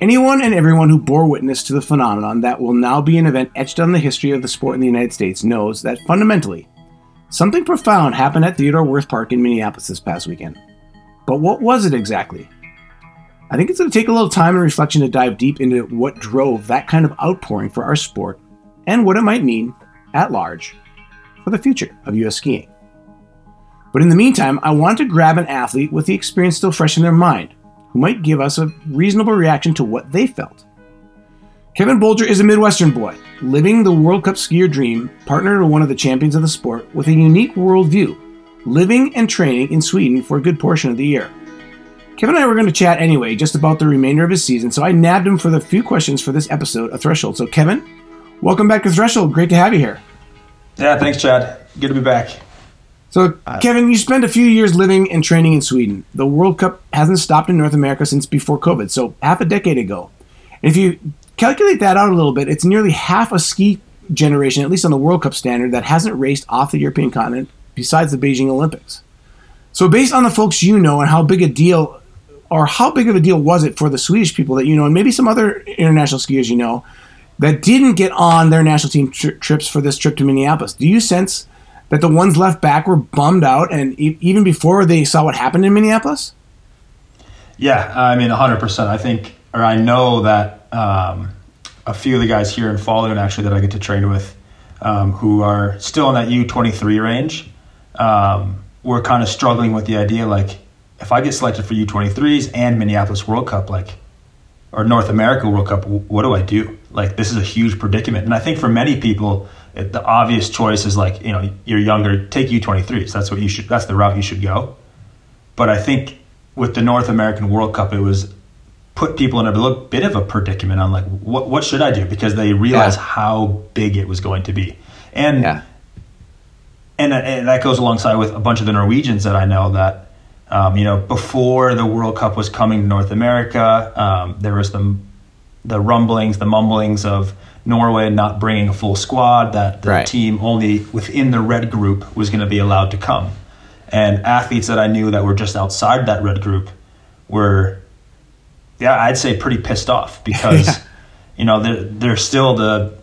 Anyone and everyone who bore witness to the phenomenon that will now be an event etched on the history of the sport in the United States knows that fundamentally, something profound happened at Theodore Wirth Park in Minneapolis this past weekend. But what was it exactly? I think it's going to take a little time and reflection to dive deep into what drove that kind of outpouring for our sport and what it might mean, at large, for the future of U.S. skiing. But in the meantime, I want to grab an athlete with the experience still fresh in their mind who might give us a reasonable reaction to what they felt. Kevin Bolger is a Midwestern boy, living the World Cup skier dream, partner to one of the champions of the sport with a unique worldview, living and training in Sweden for a good portion of the year. Kevin and I were going to chat anyway, just about the remainder of his season, so I nabbed him for the few questions for this episode of Threshold. So, Kevin, welcome back to Threshold. Great to have you here. Yeah, thanks, Chad. Good to be back. So, uh, Kevin, you spent a few years living and training in Sweden. The World Cup hasn't stopped in North America since before COVID, so half a decade ago. And if you calculate that out a little bit, it's nearly half a ski generation, at least on the World Cup standard, that hasn't raced off the European continent besides the Beijing Olympics. So, based on the folks you know and how big a deal, or how big of a deal was it for the Swedish people that you know, and maybe some other international skiers you know, that didn't get on their national team tri- trips for this trip to Minneapolis, do you sense that the ones left back were bummed out, and e- even before they saw what happened in Minneapolis? Yeah, I mean, 100%. I think, or I know that um, a few of the guys here in Falun actually that I get to train with, um, who are still in that U23 range, um, we're kind of struggling with the idea like, if I get selected for U23s and Minneapolis World Cup, like, or North America World Cup, what do I do? Like, this is a huge predicament. And I think for many people, it, the obvious choice is like you know you're younger take u23s that's what you should that's the route you should go but i think with the north american world cup it was put people in a little bit of a predicament on like what what should i do because they realized yeah. how big it was going to be and yeah. and, and that goes alongside with a bunch of the norwegians that i know that um, you know before the world cup was coming to north america um, there was the the rumblings the mumblings of Norway not bringing a full squad, that the right. team only within the red group was going to be allowed to come. And athletes that I knew that were just outside that red group were, yeah, I'd say pretty pissed off because, yeah. you know, they're, they're still the,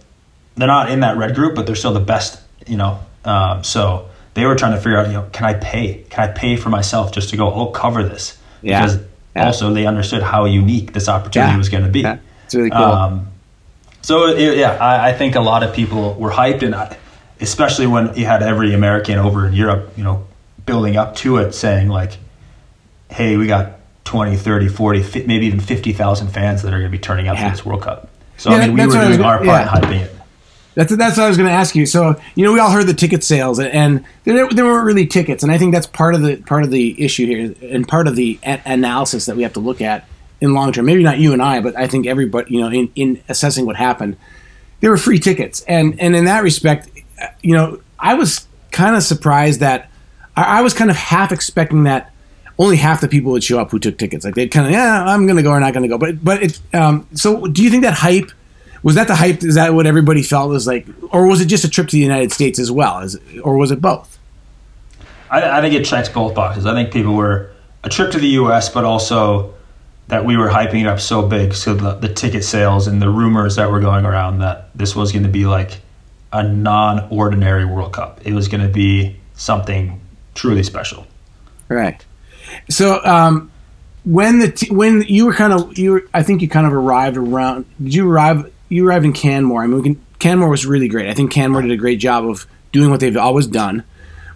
they're not in that red group, but they're still the best, you know. Um, so they were trying to figure out, you know, can I pay? Can I pay for myself just to go, oh, cover this? Yeah. Because yeah. also they understood how unique this opportunity was going to be. Yeah. It's really cool. Um, so it, yeah, I, I, think a lot of people were hyped, and I, especially when you had every American over in Europe, you know, building up to it, saying like, "Hey, we got 20, 30, 40, maybe even 50,000 fans that are going to be turning up yeah. for this World Cup." So yeah, I mean, we were doing our part yeah. in hyping it. That's that's what I was going to ask you. So you know, we all heard the ticket sales, and there, there weren't really tickets, and I think that's part of the part of the issue here, and part of the a- analysis that we have to look at in long term. Maybe not you and I, but I think everybody, you know, in, in assessing what happened, there were free tickets, and and in that respect, you know, I was kind of surprised that I, I was kind of half expecting that only half the people would show up who took tickets. Like they'd kind of, yeah, I'm going to go or not going to go. But but it. Um, so do you think that hype? Was that the hype? Is that what everybody felt was like, or was it just a trip to the United States as well, as, or was it both? I, I think it checks both boxes. I think people were a trip to the U.S., but also that we were hyping it up so big. So the, the ticket sales and the rumors that were going around that this was going to be like a non-ordinary World Cup. It was going to be something truly special. Right. So um, when the t- when you were kind of you were, I think you kind of arrived around. Did you arrive? You arrived in Canmore. I mean, can, Canmore was really great. I think Canmore did a great job of doing what they've always done.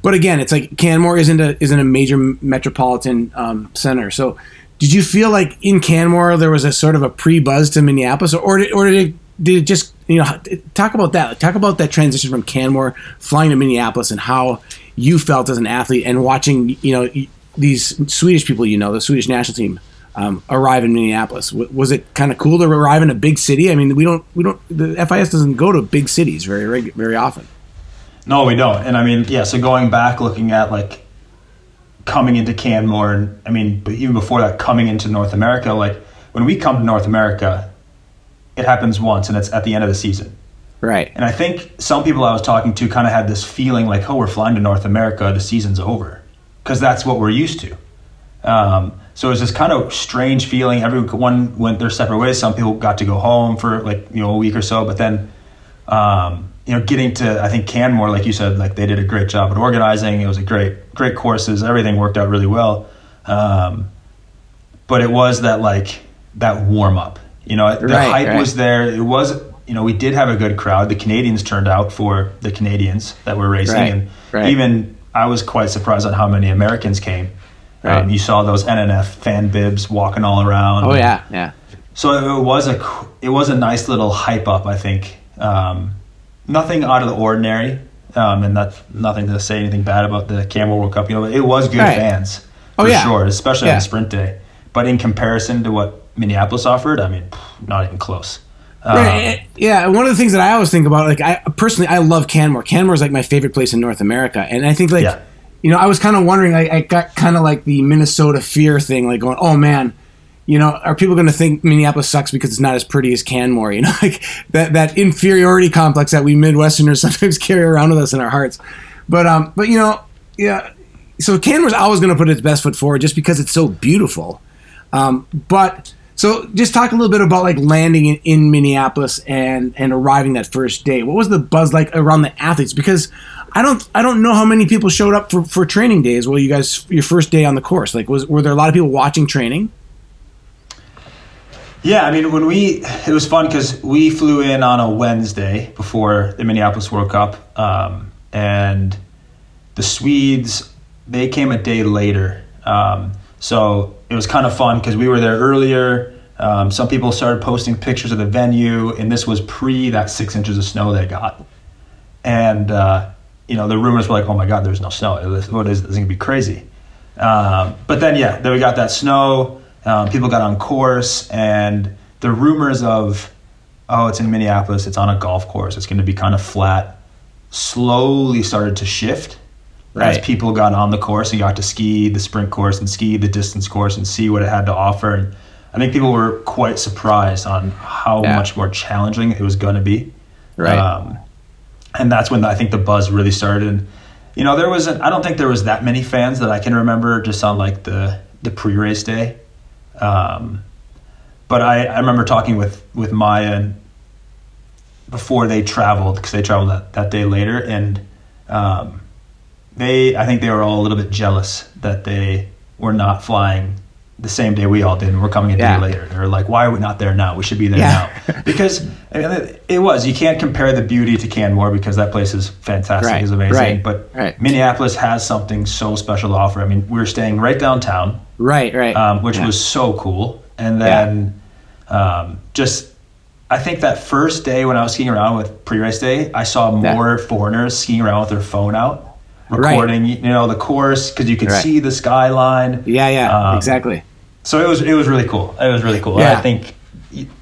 But again, it's like Canmore isn't a isn't a major metropolitan um, center, so did you feel like in Canmore there was a sort of a pre-buzz to Minneapolis, or, or did, or did it, did it just you know talk about that? Talk about that transition from Canmore flying to Minneapolis and how you felt as an athlete and watching you know these Swedish people you know the Swedish national team um, arrive in Minneapolis. W- was it kind of cool to arrive in a big city? I mean, we don't we don't the FIS doesn't go to big cities very very often. No, we don't. And I mean, yeah. So going back, looking at like coming into Canmore, and I mean, but even before that, coming into North America, like when we come to North America, it happens once, and it's at the end of the season. Right. And I think some people I was talking to kind of had this feeling like, oh, we're flying to North America, the season's over, because that's what we're used to. Um, So it was this kind of strange feeling. Everyone went their separate ways. Some people got to go home for like you know a week or so, but then um, you know getting to I think Canmore, like you said, like they did a great job at organizing. It was a great great courses. Everything worked out really well. Um, but it was that like that warm up. You know, the Right, hype right. was there. It was you know we did have a good crowd. The Canadians turned out for the Canadians that were racing, Right, and even I was quite surprised at how many Americans came. Um, you saw those NNF fan bibs walking all around. Oh yeah, yeah. So it was a it was a nice little hype up. I think um, nothing out of the ordinary, um, and that's nothing to say anything bad about the Canmore World Cup. You know, it was good Right. fans Oh, for yeah. sure, especially Yeah. on sprint day. But in comparison to what Minneapolis offered, I mean, not even close. Um, Right. Yeah, one of the things that I always think about, like I personally, I love Canmore. Canmore is like my favorite place in North America, and I think like, Yeah. you know, I was kind of wondering, I, I got kind of like the Minnesota fear thing, like going, oh man, you know, are people going to think Minneapolis sucks because it's not as pretty as Canmore? You know, like that that inferiority complex that we Midwesterners sometimes carry around with us in our hearts. But um, but you know, yeah. So Canmore's always going to put its best foot forward just because it's so beautiful. Um, but so just talk a little bit about like landing in, in Minneapolis and and arriving that first day. What was the buzz like around the athletes? Because I don't I don't know how many people showed up for, for training days. Well, you guys your first day on the course. Like was were there a lot of people watching training? Yeah, I mean, when we, it was fun because we flew in on a Wednesday before the Minneapolis World Cup, um, and the Swedes, they came a day later. Um, so it was kind of fun because we were there earlier. Um, some people started posting pictures of the venue, and this was pre that six inches of snow they got. And, uh, you know, the rumors were like, oh my God, there's no snow. What is this? is going to be crazy. Um, but then, yeah, then we got that snow. Um, people got on course, and the rumors of, oh, it's in Minneapolis, it's on a golf course, it's going to be kind of flat, slowly started to shift as people got on the course and got to ski the sprint course and ski the distance course and see what it had to offer. And I think people were quite surprised on how Yeah. much more challenging it was going to be. Right. Um, and that's when I think the buzz really started. And, you know, there wasn't. I don't think there was that many fans that I can remember just on like the the pre-race day. Um, but I, I remember talking with with Maja before they traveled because they traveled that, that day later, and um, they I think they were all a little bit jealous that they were not flying the same day we all did, and we're coming a Yeah. day later. They're like, "Why are we not there now? We should be there Yeah. now." Because I mean, it was you can't compare the beauty to Canmore because that place is fantastic, Right, is amazing. right, But right. Minneapolis has something so special to offer. I mean, we were staying right downtown, Right. Right. um, which Yeah. was so cool. And then um, just, I think that first day when I was skiing around with pre-race day, I saw Yeah. more foreigners skiing around with their phone out, recording, you know, the course because you could see the skyline. yeah. Yeah. um, exactly. So it was it was really cool. It was really cool. Yeah. I think,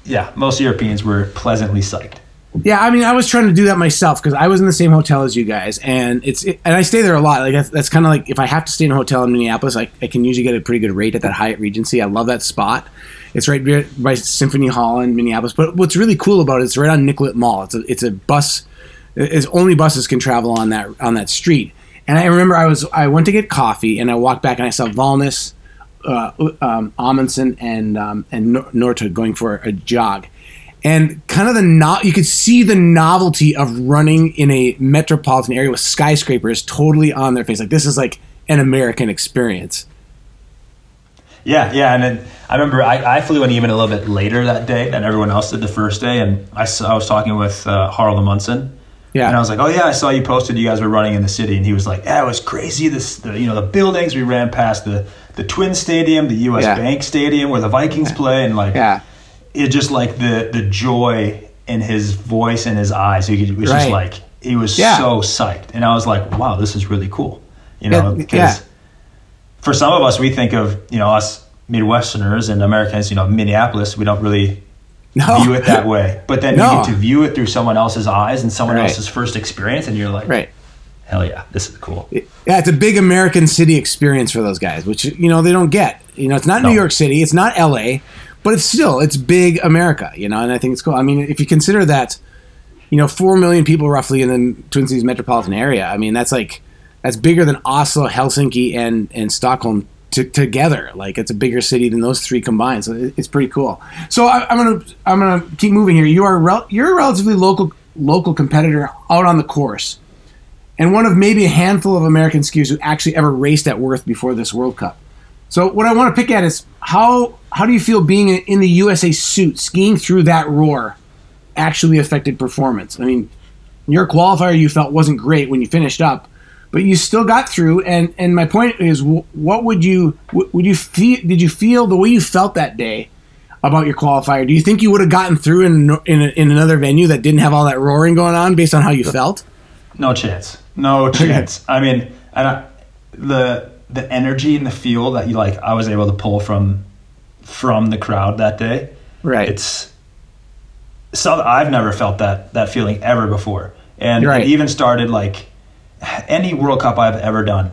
yeah, most Europeans were pleasantly psyched. Yeah, I mean, I was trying to do that myself because I was in the same hotel as you guys, and it's it, and I stay there a lot. Like that's, that's kind of like if I have to stay in a hotel in Minneapolis, I, I can usually get a pretty good rate at that Hyatt Regency. I love that spot. It's right by- by Symphony Hall in Minneapolis. But what's really cool about it, it's right on Nicollet Mall. It's a it's a bus. It's only buses can travel on that on that street. And I remember I was I went to get coffee and I walked back and I saw Valnes, uh, um, Amundsen, and um, and Nor- Norta going for a jog. And kind of the no- you could see the novelty of running in a metropolitan area with skyscrapers totally on their face. Like this is like an american experience. Yeah, yeah, and then I remember I, I flew in even a little bit later that day than everyone else did the first day, and I was talking with uh, Harald Amundsen, yeah and I was like, "Oh yeah, I saw you posted. You guys were running in the city," and he was like, "Yeah, it was crazy. This, the, you know, the buildings. We ran past the the Twin Stadium, the U.S. Yeah. Bank Stadium where the Vikings play, and like, yeah it just like the the joy in his voice and his eyes. He could- was just like he was Yeah. so psyched, and I was like, "Wow, this is really cool." You know, because yeah. for some of us, we think of you know us Midwesterners and Americans. You know, Minneapolis. We don't really no view it that way, but then No. you get to view it through someone else's eyes and someone Right. else's first experience, and you're like, right hell yeah, this is cool. yeah it's a big american city experience for those guys which you know they don't get you know it's not No. new york city it's not la but it's still it's big america you know and i think it's cool i mean if you consider that you know 4 million people roughly in the twin cities metropolitan area i mean that's like that's bigger than oslo helsinki and and stockholm to, together. Like it's a bigger city than those three combined. So it, it's pretty cool. So I, am gonna I'm gonna keep moving here. You are rel- you're a relatively local local competitor out on the course, and one of maybe a handful of American skiers who actually ever raced at Wirth before this World Cup. So what I want to pick at is how how do you feel being in the USA suit, skiing through that roar, actually affected performance? I mean, your qualifier you felt wasn't great when you finished up, but you still got through. And and my point is, what would you would you feel? Did you feel the way you felt that day about your qualifier? Do you think you would have gotten through in in, in another venue that didn't have all that roaring going on, based on how you felt? No chance. No chance. I mean, and I, the the energy and the feel that you like I was able to pull from from the crowd that day. Right. It's so I've never felt that that feeling ever before. And right. it even started like any World Cup I've ever done.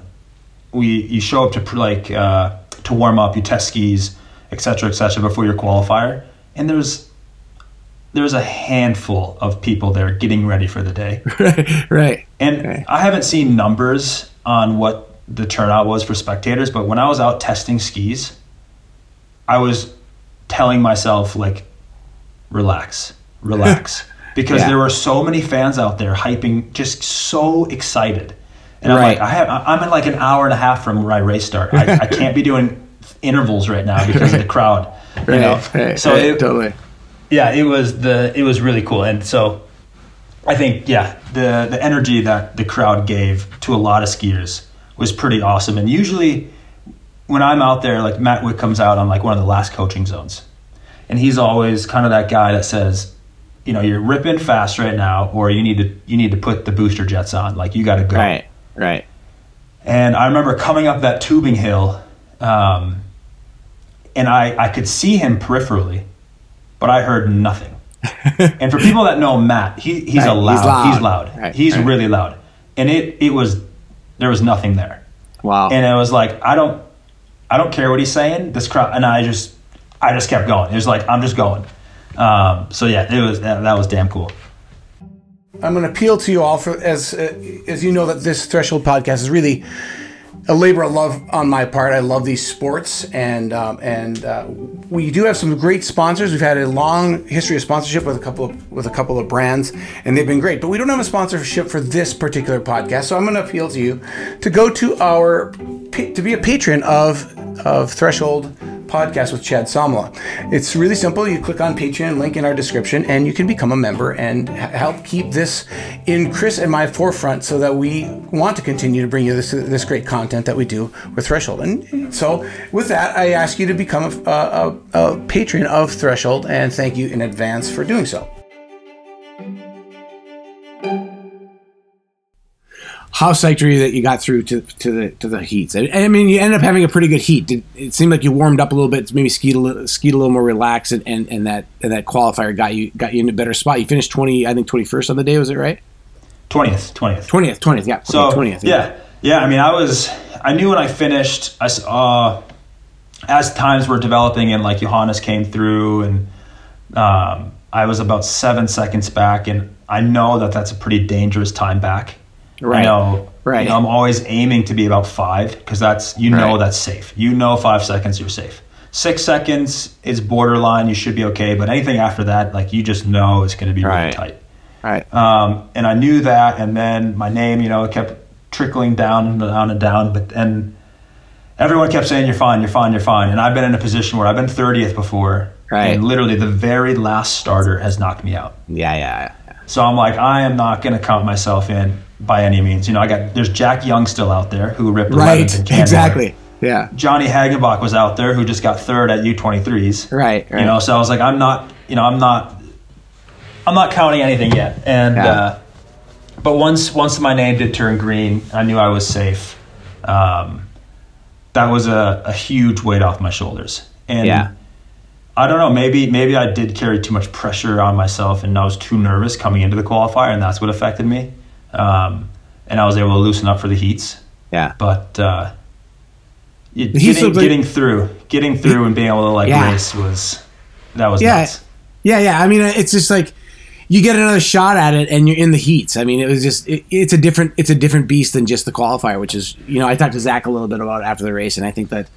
We you show up to like uh, to warm up, you test skis, etc., etc. before your qualifier, and there's there's a handful of people there getting ready for the day. right. Right. And right. I haven't seen numbers on what the turnout was for spectators, but when I was out testing skis, I was telling myself like, relax, relax, because yeah. there were so many fans out there hyping, just so excited. And I'm like, I have, I'm in like an hour and a half from where I race start. I, I can't be doing intervals right now because of the crowd. You right, know? Right, so right, it, totally. Yeah, it was the it was really cool, and so I think yeah the the energy that the crowd gave to a lot of skiers was pretty awesome. And usually, when I'm out there, like Matt Wick comes out on like one of the last coaching zones, and he's always kind of that guy that says, you know, you're ripping fast right now, or you need to you need to put the booster jets on. Like you got to go. Right. Right. And I remember coming up that tubing hill, um, and I I could see him peripherally, but I heard nothing. and for people that know Matt, he, he's right. a loud, he's loud, he's, loud. Right. he's right. really loud, and it it was there was nothing there. Wow. And I was like I don't I don't care what he's saying. This crowd and I just I just kept going. It was like I'm just going. Um, so yeah, it was that, that was damn cool. I'm going to appeal to you all for as uh, as you know that this threshold podcast is really a labor of love on my part. I love these sports, and um, and uh, we do have some great sponsors. We've had a long history of sponsorship with a couple of with a couple of brands, and they've been great. But we don't have a sponsorship for this particular podcast, so I'm going to appeal to you to go to our to be a patron of of Threshold podcast with Chad Salmela. It's really simple. You click on Patreon, link in our description, and you can become a member and help keep this in Chris and my forefront so that we want to continue to bring you this, this great content that we do with Threshold. And so, with that, I ask you to become a, a, a patron of Threshold, and thank you in advance for doing so. How psyched are you that you got through to, to the to the heats? I, I mean, you ended up having a pretty good heat. Did, it seemed like you warmed up a little bit, maybe skied a little, skied a little more relaxed, and, and, and that and that qualifier got you got you in a better spot. You finished twenty, I think twenty first on the day. Was it right? Twentieth, twentieth, twentieth, twentieth. Yeah. So twentieth. Yeah. yeah, yeah. I mean, I was. I knew when I finished. I saw uh, as times were developing and like Johannes came through and um, I was about seven seconds back, and I know that that's a pretty dangerous time back Right. You know, right. You know, I'm always aiming to be about five because that's you know right. that's safe. You know, five seconds you're safe. Six seconds is borderline. You should be okay, but anything after that, like you just know, it's going to be right. really tight. Right. Um, and I knew that, and then my name, you know, it kept trickling down and down and down. But then everyone kept saying, "You're fine, you're fine, you're fine." And I've been in a position where I've been 30th before, right. and literally the very last starter has knocked me out. Yeah, yeah. yeah. So I'm like, I am not going to count myself in by any means. You know, I got there's Jack Young still out there who ripped right exactly. Yeah. Johnny Hagenbuch was out there who just got third at U23s. Right, right. You know, so I was like, I'm not, you know, I'm not, I'm not counting anything yet. And, yeah. uh, but once once my name did turn green, I knew I was safe. Um, that was a, a huge weight off my shoulders. And yeah. I don't know, maybe maybe I did carry too much pressure on myself and I was too nervous coming into the qualifier and that's what affected me um, and I was able to loosen up for the heats. Yeah, but uh, it, getting, like, getting through, getting through, and being able to like yeah. race was that was yeah, nuts. yeah, yeah. I mean, it's just like you get another shot at it, and you're in the heats. I mean, it was just it, it's a different it's a different beast than just the qualifier, which is you know I talked to Zach a little bit about after the race, and I think that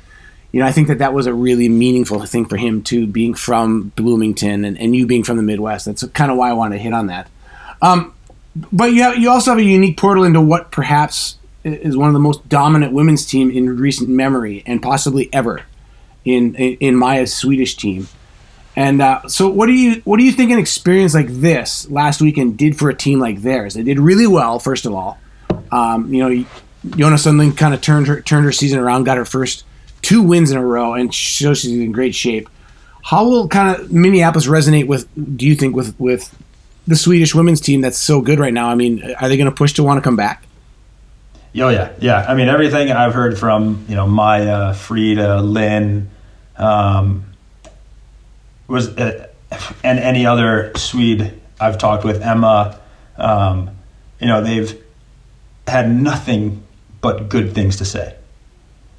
you know, I think that that was a really meaningful thing for him too, being from Bloomington and, and you being from the Midwest. That's kind of why I wanted to hit on that. Um, but you have, you also have a unique portal into what perhaps is one of the most dominant women's team in recent memory and possibly ever in in, in Maja's Swedish team. And uh, so, what do you what do you think an experience like this last weekend did for a team like theirs? They did really well, first of all. Um, you know, Jonna Sundling kind of turned her turned her season around, got her first two wins in a row, and shows she's in great shape. How will kind of Minneapolis resonate with? Do you think with with the Swedish women's team that's so good right now? I mean, are they going to push to want to come back? Oh yeah, yeah. I mean, everything I've heard from you know Maja, Frida, Linn, um, was uh, and any other Swede I've talked with, Emma. Um, you know, they've had nothing but good things to say.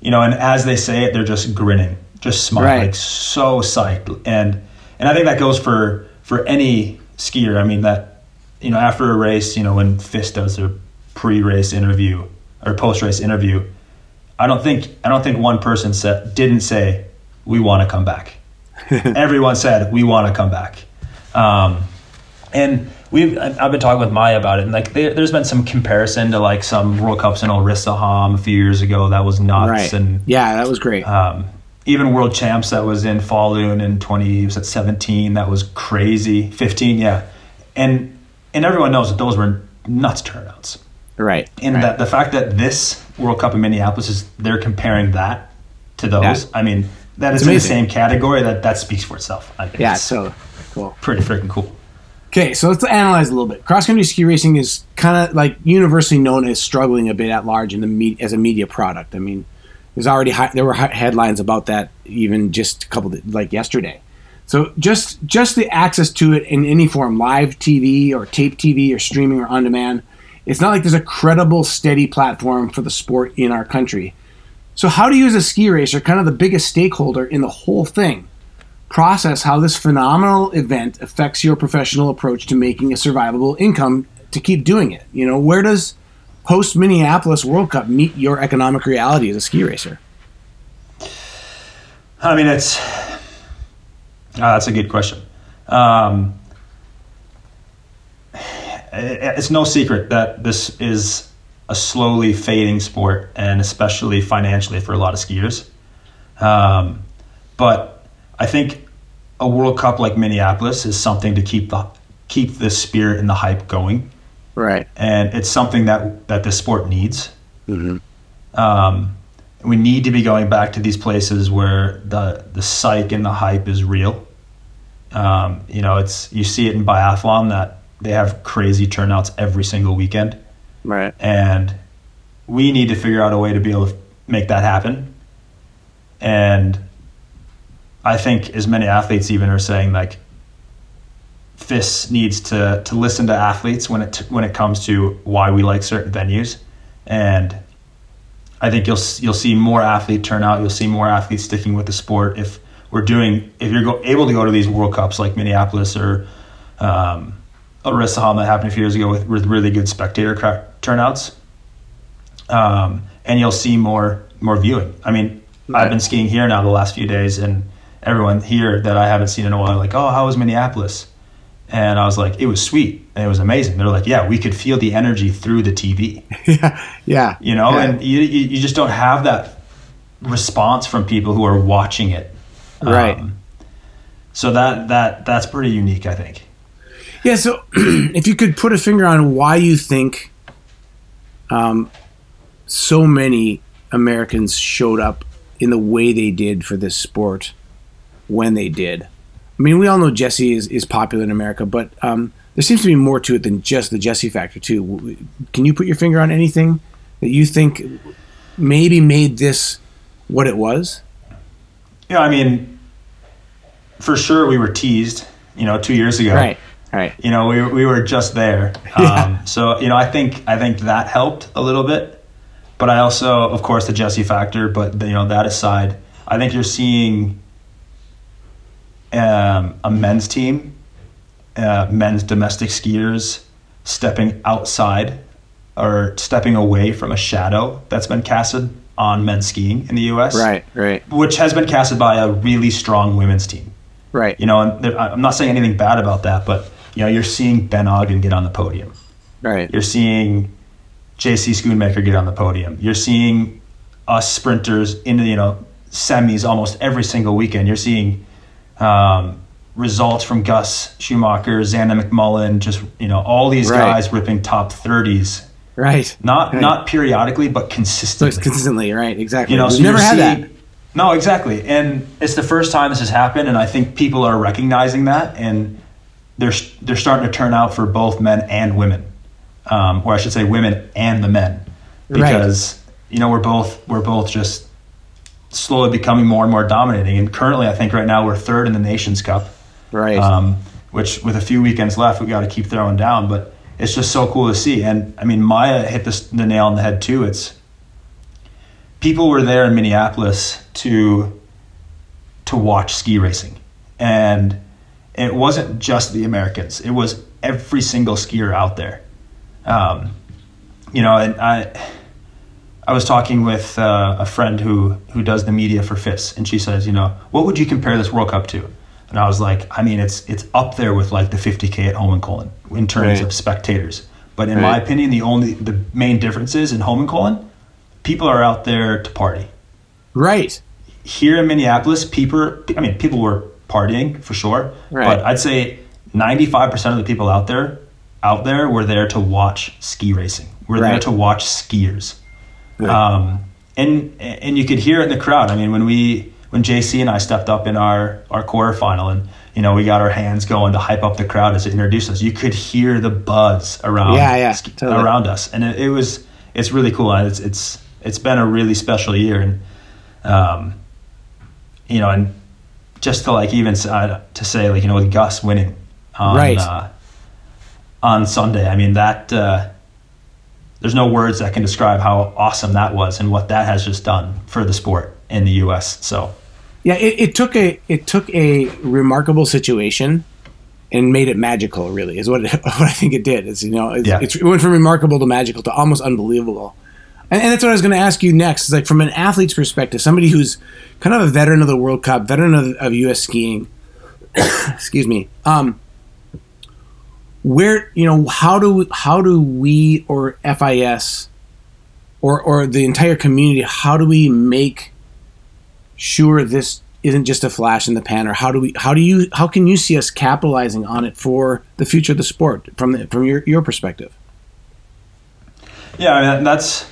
You know, and as they say it, they're just grinning, just smiling, right. like so psyched. And and I think that goes for for any skier. I mean that you know after a race, you know when FIS does their pre-race interview or post-race interview, I don't think I don't think one person said didn't say we want to come back. Everyone said we want to come back. Um, and we've I've been talking with Maja about it, and like there, has been some comparison to like some World Cups in Ulricehamn a few years ago. That was nuts, right. and yeah, that was great. Um, even World Champs that was in Falun in twenty was at seventeen. That was crazy. Fifteen, yeah, and and everyone knows that those were nuts turnouts. Right. And right. that the fact that this World Cup in Minneapolis is they're comparing that to those. Yeah. I mean, that is in the same category. That that speaks for itself. I think yeah, so cool. Pretty freaking cool. Okay, so let's analyze a little bit. Cross country ski racing is kind of like universally known as struggling a bit at large in the me- as a media product. I mean, there's already hi- there were headlines about that even just a couple like yesterday. So just just the access to it in any form, live TV or tape TV or streaming or on demand, it's not like there's a credible, steady platform for the sport in our country. So how do you, as a ski racer, kind of the biggest stakeholder in the whole thing, process how this phenomenal event affects your professional approach to making a survivable income to keep doing it. You know, where does post Minneapolis World Cup meet your economic reality as a ski racer? I mean, it's uh, that's a good question. Um, it's no secret that this is a slowly fading sport, and especially financially for a lot of skiers. Um, but I think a World Cup like Minneapolis is something to keep the keep the spirit and the hype going. Right. And it's something that that this sport needs. Mm-hmm. Um, we need to be going back to these places where the the psych and the hype is real. Um, you know, it's you see it in biathlon that they have crazy turnouts every single weekend. Right. And we need to figure out a way to be able to make that happen. And I think as many athletes even are saying like FIS needs to to listen to athletes when it when it comes to why we like certain venues, and I think you'll you'll see more athlete turnout. You'll see more athletes sticking with the sport if we're doing if you're go, able to go to these World Cups like Minneapolis or um, Ulricehamn that happened a few years ago with, with really good spectator cra- turnouts, um, and you'll see more more viewing. I mean, right. I've been skiing here now the last few days and everyone here that I haven't seen in a while, like, oh, how was Minneapolis? And I was like, it was sweet and it was amazing. They're like, yeah, we could feel the energy through the TV. yeah, yeah. You know, yeah. and you, you just don't have that response from people who are watching it. Right. Um, so that that that's pretty unique, I think. Yeah. So, if you could put a finger on why you think um, so many Americans showed up in the way they did for this sport, when they did. I mean, we all know Jessie is, is popular in America, but um, there seems to be more to it than just the Jessie factor, too. Can you put your finger on anything that you think maybe made this what it was? Yeah, I mean, for sure we were teased, you know, two years ago. Right. Right. You know, we, we were just there. Yeah. Um, so, you know, I think I think that helped a little bit. But I also, of course, the Jessie factor. But you know, that aside, I think you're seeing um, a men's team, uh, men's domestic skiers stepping outside or stepping away from a shadow that's been casted on men's skiing in the U.S. Right, right, Which has been casted by a really strong women's team. right. You know, and I'm not saying anything bad about that, but you know, you're seeing Ben Ogden get on the podium. right. You're seeing JC Schoonmaker get on the podium. You're seeing us sprinters in the you know semis almost every single weekend. You're seeing um, results from Gus Schumacher, Zanden McMullen, just you know all these Right. guys ripping top thirties. Right. Not Right. not periodically, but consistently. it's consistently, right? Exactly. You know, so never had seeing- that. No, exactly, and it's the first time this has happened, and I think people are recognizing that, and they're they're starting to turn out for both men and women, um, or I should say, women and the men, Right. because you know we're both we're both just slowly becoming more and more dominating, and currently I think right now we're third in the Nations Cup, Right. um, which with a few weekends left we got to keep throwing down, but it's just so cool to see, and I mean Maja hit this, the nail on the head too. It's people were there in Minneapolis to to watch ski racing, and it wasn't just the Americans; it was every single skier out there. Um, you know, and I I was talking with uh, a friend who who does the media for FIS, and she says, you know, what would you compare this World Cup to? And I was like, I mean, it's it's up there with like the 50k at Holmenkollen in terms Right. of spectators. But in my opinion, the only the main difference is in Holmenkollen, people are out there to party. right. Here in Minneapolis, people I mean, people were partying for sure, Right. but I'd say 95% of the people out there out there were there to watch ski racing. We're there to watch skiers. Right. Um, and and you could hear it in the crowd. I mean, when we when JC and I stepped up in our our quarterfinal, and you know we got our hands going to hype up the crowd as it introduced us. You could hear the buzz around Yeah, yeah, totally. around us, and it, it was it's really cool. And it's it's it's been a really special year, and um, you know, and just to like even uh, to say like you know with Gus winning on Right. uh, on Sunday. I mean that. Uh, there's no words that can describe how awesome that was and what that has just done for the sport in the U.S. So Yeah, it, it took a it took a remarkable situation and made it magical. Really, is what it, what I think it did. Is you know, it's, Yeah. it went from remarkable to magical to almost unbelievable. And, and that's what I was going to ask you next. Is like from an athlete's perspective, somebody who's kind of a veteran of the World Cup, veteran of, of U.S. skiing. excuse me. Um, where you know how do how do we or FIS or or the entire community how do we make sure this isn't just a flash in the pan or how do we how do you how can you see us capitalizing on it for the future of the sport from the, from your, your perspective yeah, I mean that's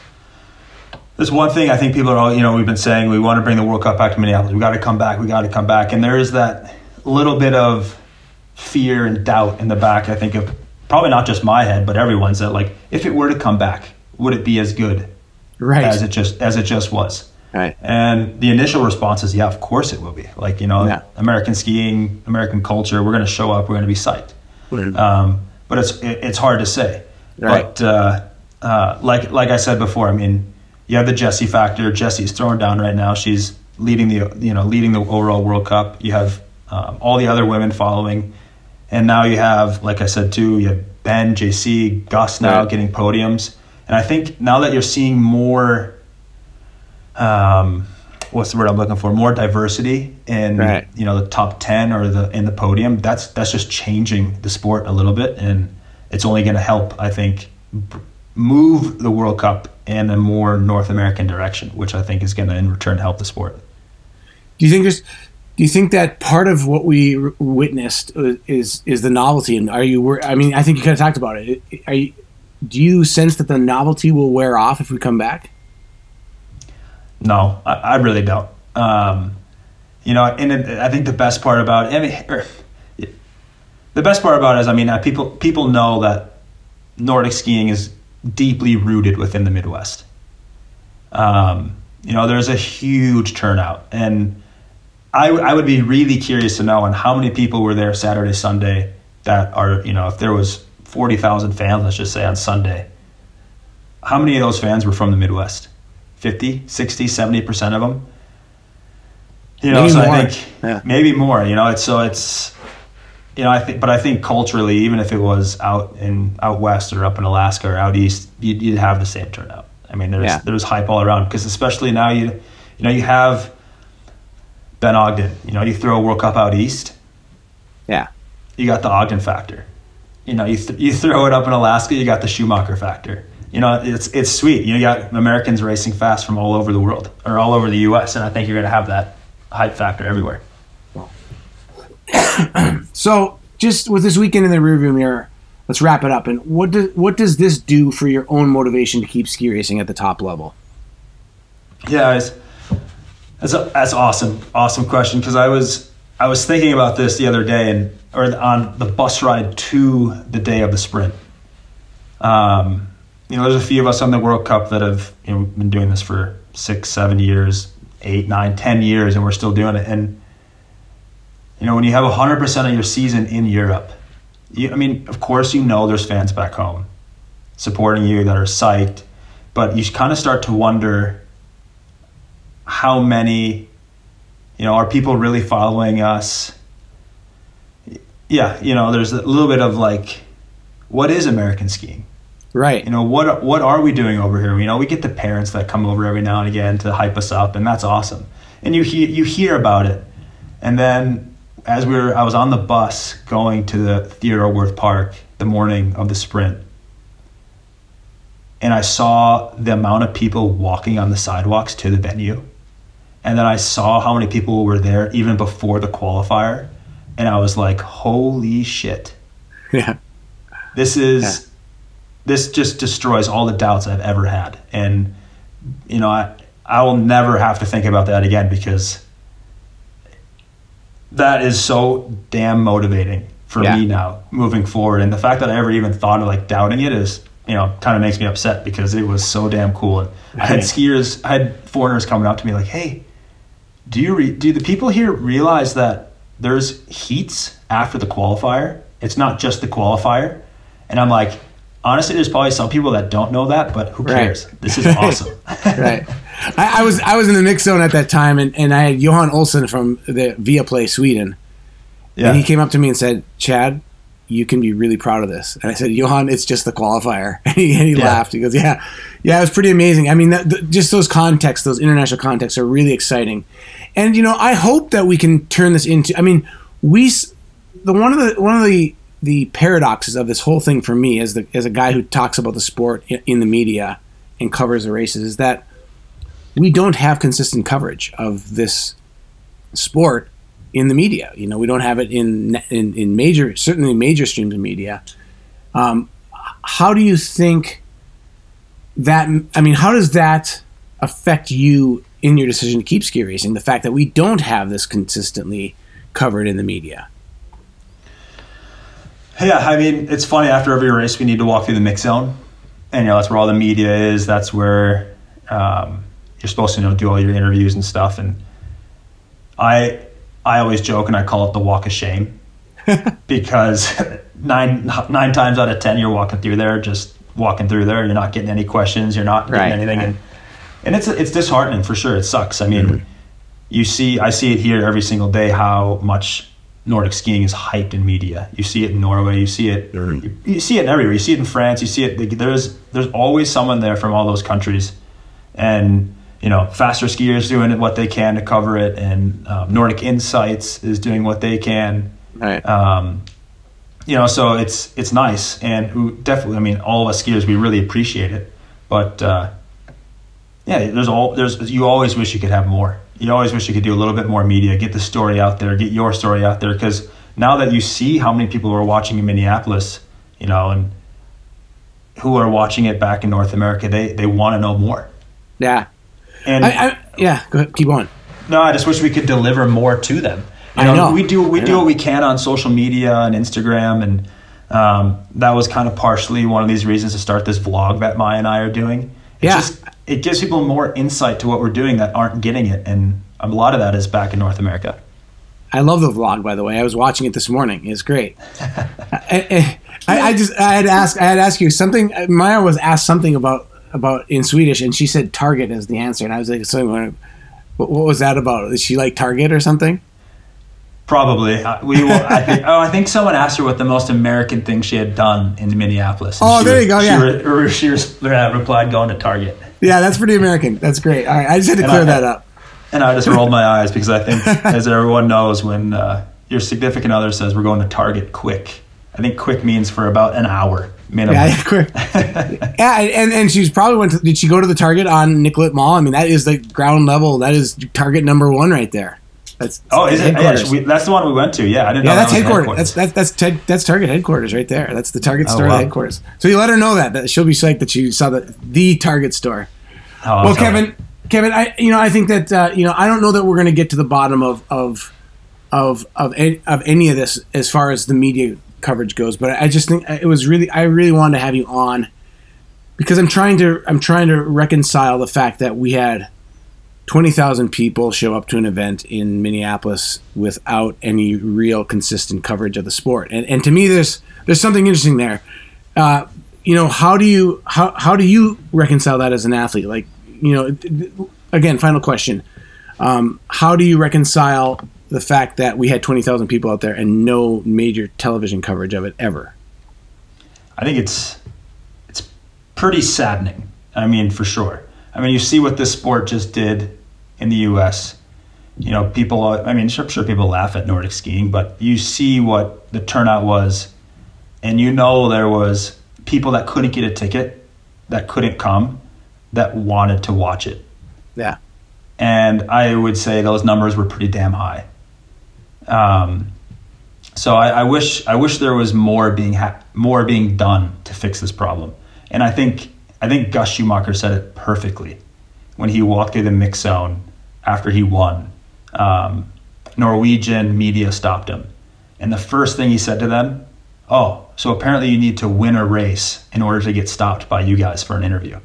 there's one thing I think people are all you know we've been saying we want to bring the World Cup back to Minneapolis. We got to come back. We got to come back. And there is that little bit of fear and doubt in the back. I think of probably not just my head, but everyone's that like if it were to come back, would it be as good right as it just as it just was? right And the initial response is, yeah, of course it will be. Like, you know, Yeah. American skiing, American culture, we're going to show up, we're going to be psyched. Um, but it's it, it's hard to say. Right. But uh, uh, like like I said before, I mean, you have the Jessie factor. Jessie's thrown down right now. She's leading the you know leading the overall World Cup. You have um, all the other women following, and now you have like I said too. You have Ben, JC, Gus now Right. getting podiums, and I think now that you're seeing more. Um, what's the word I'm looking for? More diversity in Right. you know the top ten or the in the podium. That's that's just changing the sport a little bit, and it's only going to help. I think b- move the World Cup in a more North American direction, which I think is going to in return help the sport. do you think there's do you think that part of what we r- witnessed uh, is is the novelty and are you i mean i think you kind of talked about it are you do you sense that the novelty will wear off if we come back No, I, I really don't. Um, you know, and it, I think the best part about I mean, er, the best part about it is, I mean, people people know that Nordic skiing is deeply rooted within the Midwest. Um, you know, there's a huge turnout, and I, w- I would be really curious to know on how many people were there Saturday, Sunday that are, you know, if there was 40,000 fans, let's just say on Sunday, how many of those fans were from the Midwest? 50, 60, 70% of them? You know, Maybe so more. I think Yeah. maybe more, you know, it's so it's, you know, I think, but I think culturally, even if it was out in out west or up in Alaska or out east, you'd, you'd have the same turnout. I mean, there's Yeah. there's hype all around because especially now you you know you have Ben Ogden. You know, you throw a World Cup out east, Yeah. you got the Ogden factor. You know, you, th- you throw it up in Alaska, you got the Schumacher factor. You know, it's it's sweet. You know, you got Americans racing fast from all over the world or all over the U.S. And I think you're going to have that hype factor everywhere. So, just with this weekend in the rearview mirror, let's wrap it up. And what does what does this do for your own motivation to keep ski racing at the top level? Yeah, it's, that's a, that's awesome, awesome question because I was I was thinking about this the other day and or on the bus ride to the day of the sprint. Um, you know, there's a few of us on the World Cup that have you know been doing this for six, seven years, eight, nine, ten years, and we're still doing it. And you know, when you have hundred percent of your season in Europe, you, I mean, of course, you know there's fans back home supporting you that are psyched, but you kind of start to wonder how many you know are people really following us? Yeah you know there's a little bit of like what is american skiing? Right. you know what what are we doing over here? You know we get the parents that come over every now and again to hype us up and that's awesome. And you hear you hear about it. And then as we were i was on the bus going to the theodore wirth park the morning of the sprint and i saw the amount of people walking on the sidewalks to the venue and then i saw how many people were there even before the qualifier and i was like holy shit Yeah. this is this just destroys all the doubts I've ever had, and you know I I will never have to think about that again because that is so damn motivating for Yeah. me now moving forward. And the fact that I ever even thought of like doubting it is you know kind of makes me upset because it was so damn cool. And I had skiers, I had foreigners coming up to me like, hey. Do you re- do the people here realize that there's heats after the qualifier? It's not just the qualifier. And I'm like, honestly, there's probably some people that don't know that, but who Right. cares? This is awesome. right. I, I was I was in the mix zone at that time, and, and I had Johan Olsen from the Viaplay Sweden, yeah. and he came up to me and said, "Chad, you can be really proud of this." And I said, "Johan, it's just the qualifier." And he, and he Yeah. laughed. He goes, "Yeah, yeah, it was pretty amazing. I mean, that, the, just those contexts, those international contexts, are really exciting." And you know, I hope that we can turn this into. I mean, we the one of the one of the the paradoxes of this whole thing for me as the as a guy who talks about the sport in, in the media and covers the races is that we don't have consistent coverage of this sport in the media. You know, we don't have it in in, in major certainly major streams of media. Um, how do you think that? I mean, how does that affect you in your decision to keep ski racing? The fact that we don't have this consistently covered in the media. Yeah, I mean, it's funny. After every race, we need to walk through the mix zone, and you know that's where all the media is. That's where um, you're supposed to you know do all your interviews and stuff. And I, I always joke and I call it the walk of shame, because nine nine times out of ten you're walking through there, just walking through there. You're not getting any questions. You're not getting Right, anything, and and it's it's disheartening for sure. It sucks. I mean, you see, I see it here every single day how much Nordic skiing is hyped in media. You see it in Norway. You see it. You, you see it everywhere. You see it in France. You see it. There's there's always someone there from all those countries, and you know, faster skiers doing what they can to cover it, and um, Nordic Insights is doing what they can. Right. Um, you know, so it's it's nice, and definitely, I mean, all of us skiers, we really appreciate it. But uh, yeah, there's all there's you always wish you could have more. You always wish you could do a little bit more media, get the story out there, get your story out there, because now that you see how many people are watching in Minneapolis, you know, and who are watching it back in North America, they they want to know more. yeah. And I, I, yeah. Go ahead. Keep on. no, I just wish we could deliver more to them. You I know, know. we do we I do know. what we can on social media and Instagram, and um, that was kind of partially one of these reasons to start this vlog that Maja and I are doing. It Yeah. just it gives people more insight to what we're doing that aren't getting it, and a lot of that is back in North America. I love the vlog, by the way. I was watching it this morning. It's great. I, I, I just I had to ask I had to ask you something. Maja was asked something about about in Swedish, and she said Target as the answer, and I was like, so what, what was that about? Is she like Target or something? Probably. Uh, we will. I think, oh, I think someone asked her what the most American thing she had done in Minneapolis. Oh, there you go. She, yeah. Re, she re, replied, "Going to Target." Yeah, that's pretty American. That's great. All right, I just had to And clear I- that up. And I just rolled my eyes because I think, as everyone knows, when uh, your significant other says we're going to Target quick, I think quick means for about an hour minimum. Yeah, yeah, quick. yeah, and and she's probably went. To, did she go to the Target on Nicollet Mall? I mean, that is the ground level. That is Target number one right there. That's oh, is it? Yeah, headquarters. we, that's the one we went to. Yeah, I didn't Yeah, know that's that was headquarters. That's that's that's that's Target headquarters right there. That's the Target Oh, store wow. headquarters. So you let her know that that she'll be psyched that she saw the the Target store. Oh, well. Kevin, Kevin, I you know I think that uh, you know I don't know that we're going to get to the bottom of of of of any, of any of this as far as the media coverage goes, but I just think it was really I really wanted to have you on because I'm trying to I'm trying to reconcile the fact that we had twenty thousand people show up to an event in Minneapolis without any real consistent coverage of the sport, and and to me there's there's something interesting there. Uh, you know how do you how how do you reconcile that as an athlete? Like you know, again, final question: um, How do you reconcile the fact that we had twenty thousand people out there and no major television coverage of it ever? I think it's it's pretty saddening. I mean, for sure. I mean, you see what this sport just did in the U.S. You know, people. I mean, sure, sure, people laugh at Nordic skiing, but you see what the turnout was, and you know there was people that couldn't get a ticket, that couldn't come, that wanted to watch it. Yeah. and I would say those numbers were pretty damn high. Um, so I, I wish I wish there was more being ha- more being done to fix this problem. And I think I think Gus Schumacher said it perfectly when he walked through the mix zone after he won. Um, Norwegian media stopped him, and the first thing he said to them, "Oh, so apparently you need to win a race in order to get stopped by you guys for an interview."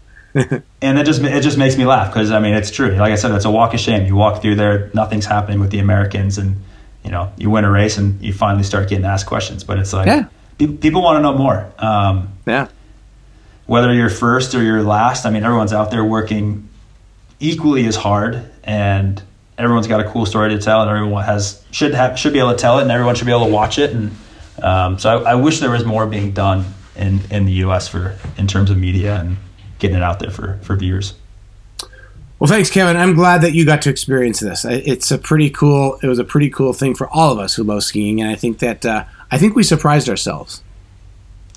and it just it just makes me laugh because I mean it's true. Like I said, it's a walk of shame. You walk through there, nothing's happening with the Americans, and you know you win a race and you finally start getting asked questions. But it's like Yeah. pe- people want to know more. Um, Yeah. whether you're first or you're last, I mean everyone's out there working equally as hard, and everyone's got a cool story to tell, and everyone has should have should be able to tell it, and everyone should be able to watch it. And um, so I, I wish there was more being done in in the U.S. for in terms of media and getting it out there for for viewers. Well, thanks, Kevin. I'm glad that you got to experience this. It's a pretty cool. It was a pretty cool thing for all of us who love skiing, and I think that uh, I think we surprised ourselves.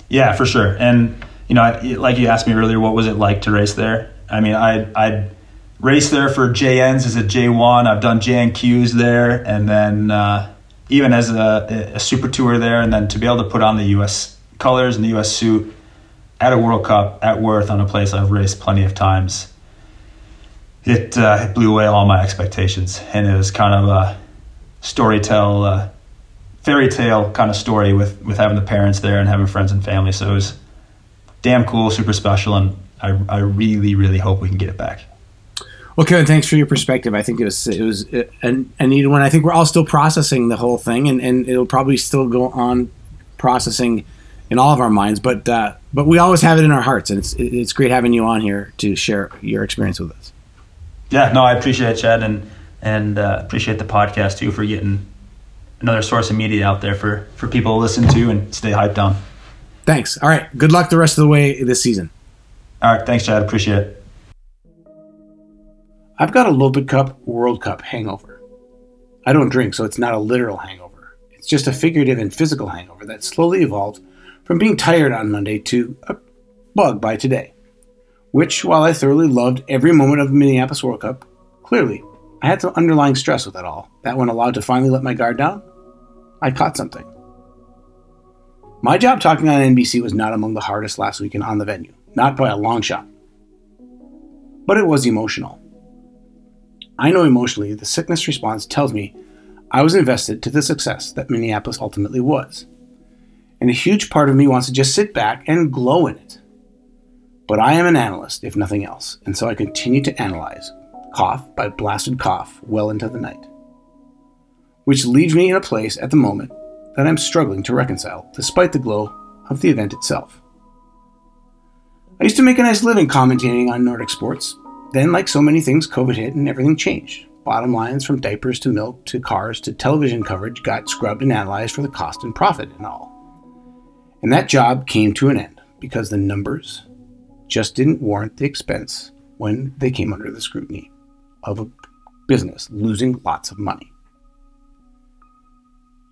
Yeah, for sure. And you know, I, like you asked me earlier, what was it like to race there? I mean, I I raced there for JNs as a J1. I've done JNQs there, and then uh, even as a, a super tour there, and then to be able to put on the U.S. colors and the U.S. suit at a World Cup at Wirth on a place I've raced plenty of times. It, uh, it blew away all my expectations, and it was kind of a storytell, uh, fairy tale kind of story with with having the parents there and having friends and family. So it was damn cool, super special, and I, I really really hope we can get it back. Well, Kevin, thanks for your perspective. I think it was it was a, a needed one. I think we're all still processing the whole thing, and, and it'll probably still go on processing in all of our minds. But uh, but we always have it in our hearts, and it's it's great having you on here to share your experience with us. Yeah, no, I appreciate it, Chad, and and uh, appreciate the podcast too for getting another source of media out there for for people to listen to and stay hyped on. Thanks. All right. Good luck the rest of the way this season. All right, thanks, Chad. Appreciate it. I've got a Loppet Cup World Cup hangover. I don't drink, so it's not a literal hangover. It's just a figurative and physical hangover that slowly evolved from being tired on Monday to a bug by today. Which, while I thoroughly loved every moment of the Minneapolis World Cup, clearly I had some underlying stress with it all. That when allowed to finally let my guard down, I caught something. My job talking on NBC was not among the hardest last weekend on the venue, not by a long shot. But it was emotional. I know emotionally the sickness response tells me I was invested to the success that Minneapolis ultimately was. And a huge part of me wants to just sit back and glow in it. But I am an analyst, if nothing else, and so I continue to analyze, cough by blasted cough, well into the night. Which leaves me in a place at the moment that I'm struggling to reconcile, despite the glow of the event itself. I used to make a nice living commentating on Nordic sports, then, like so many things, COVID hit and everything changed. bottom lines from diapers to milk to cars to television coverage got scrubbed and analyzed for the cost and profit and all. And that job came to an end because the numbers just didn't warrant the expense when they came under the scrutiny of a business losing lots of money.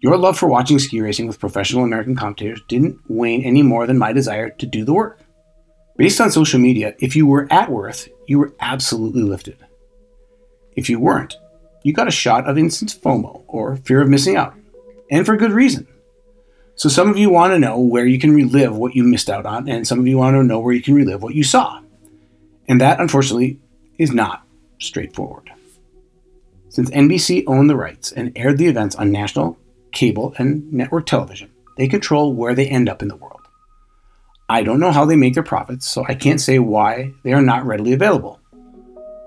Your love for watching ski racing with professional American commentators didn't wane any more than my desire to do the work. Based on social media, if you were at Wirth, you were absolutely lifted. If you weren't, you got a shot of instant FOMO, or fear of missing out, and for good reason. So, some of you want to know where you can relive what you missed out on, and some of you want to know where you can relive what you saw. And that, unfortunately, is not straightforward. Since NBC owned the rights and aired the events on national, cable, and network television, they control where they end up in the world. I don't know how they make their profits, so I can't say why they are not readily available.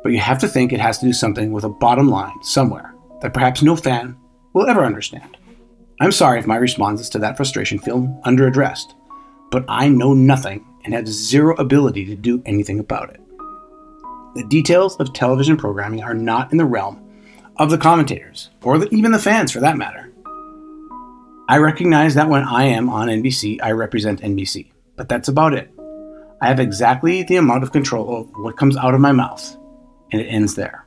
But you have to think it has to do something with a bottom line somewhere that perhaps no fan will ever understand. I'm sorry if my responses to that frustration feel underaddressed, but I know nothing and have zero ability to do anything about it. The details of television programming are not in the realm of the commentators, or the, even the fans for that matter. I recognize that when I am on NBC, I represent NBC, but that's about it. I have exactly the amount of control of what comes out of my mouth, and it ends there.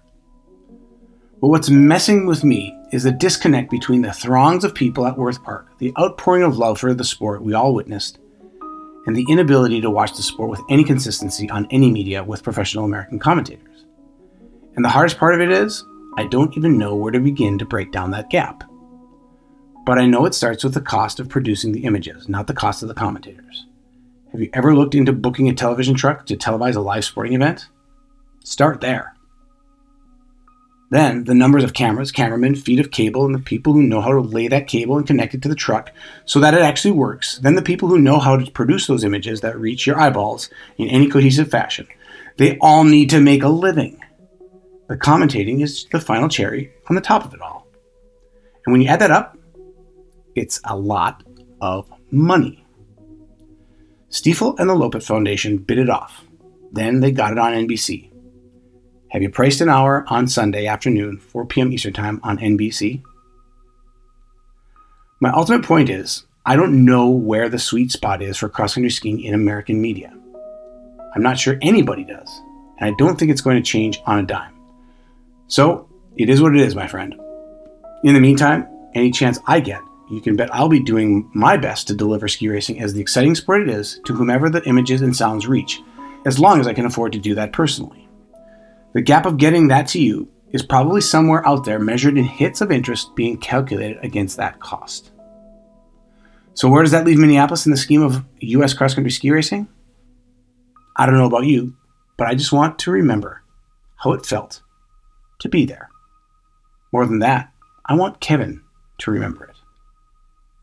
But what's messing with me is the disconnect between the throngs of people at Wirth Park, the outpouring of love for the sport we all witnessed, and the inability to watch the sport with any consistency on any media with professional American commentators. And the hardest part of it is, I don't even know where to begin to break down that gap. But I know it starts with the cost of producing the images, not the cost of the commentators. Have you ever looked into booking a television truck to televise a live sporting event? Start there. Then, the numbers of cameras, cameramen, feet of cable, and the people who know how to lay that cable and connect it to the truck so that it actually works. Then, the people who know how to produce those images that reach your eyeballs in any cohesive fashion. They all need to make a living. The commentating is the final cherry on the top of it all. And when you add that up, it's a lot of money. Stifel and the Loppet Foundation bid it off. Then they got it on NBC. Have you priced an hour on Sunday afternoon, 4 p.m. Eastern Time on NBC? My ultimate point is I don't know where the sweet spot is for cross country skiing in American media. I'm not sure anybody does, and I don't think it's going to change on a dime. So, it is what it is, my friend. In the meantime, any chance I get, you can bet I'll be doing my best to deliver ski racing as the exciting sport it is to whomever the images and sounds reach, as long as I can afford to do that personally. The gap of getting that to you is probably somewhere out there measured in hits of interest being calculated against that cost. So, where does that leave Minneapolis in the scheme of U.S. cross country ski racing? I don't know about you, but I just want to remember how it felt to be there. More than that, I want Kevin to remember it.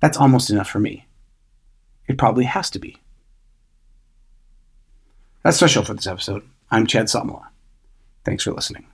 That's almost enough for me. It probably has to be. That's our show for this episode. I'm Chad Salmela. Thanks for listening.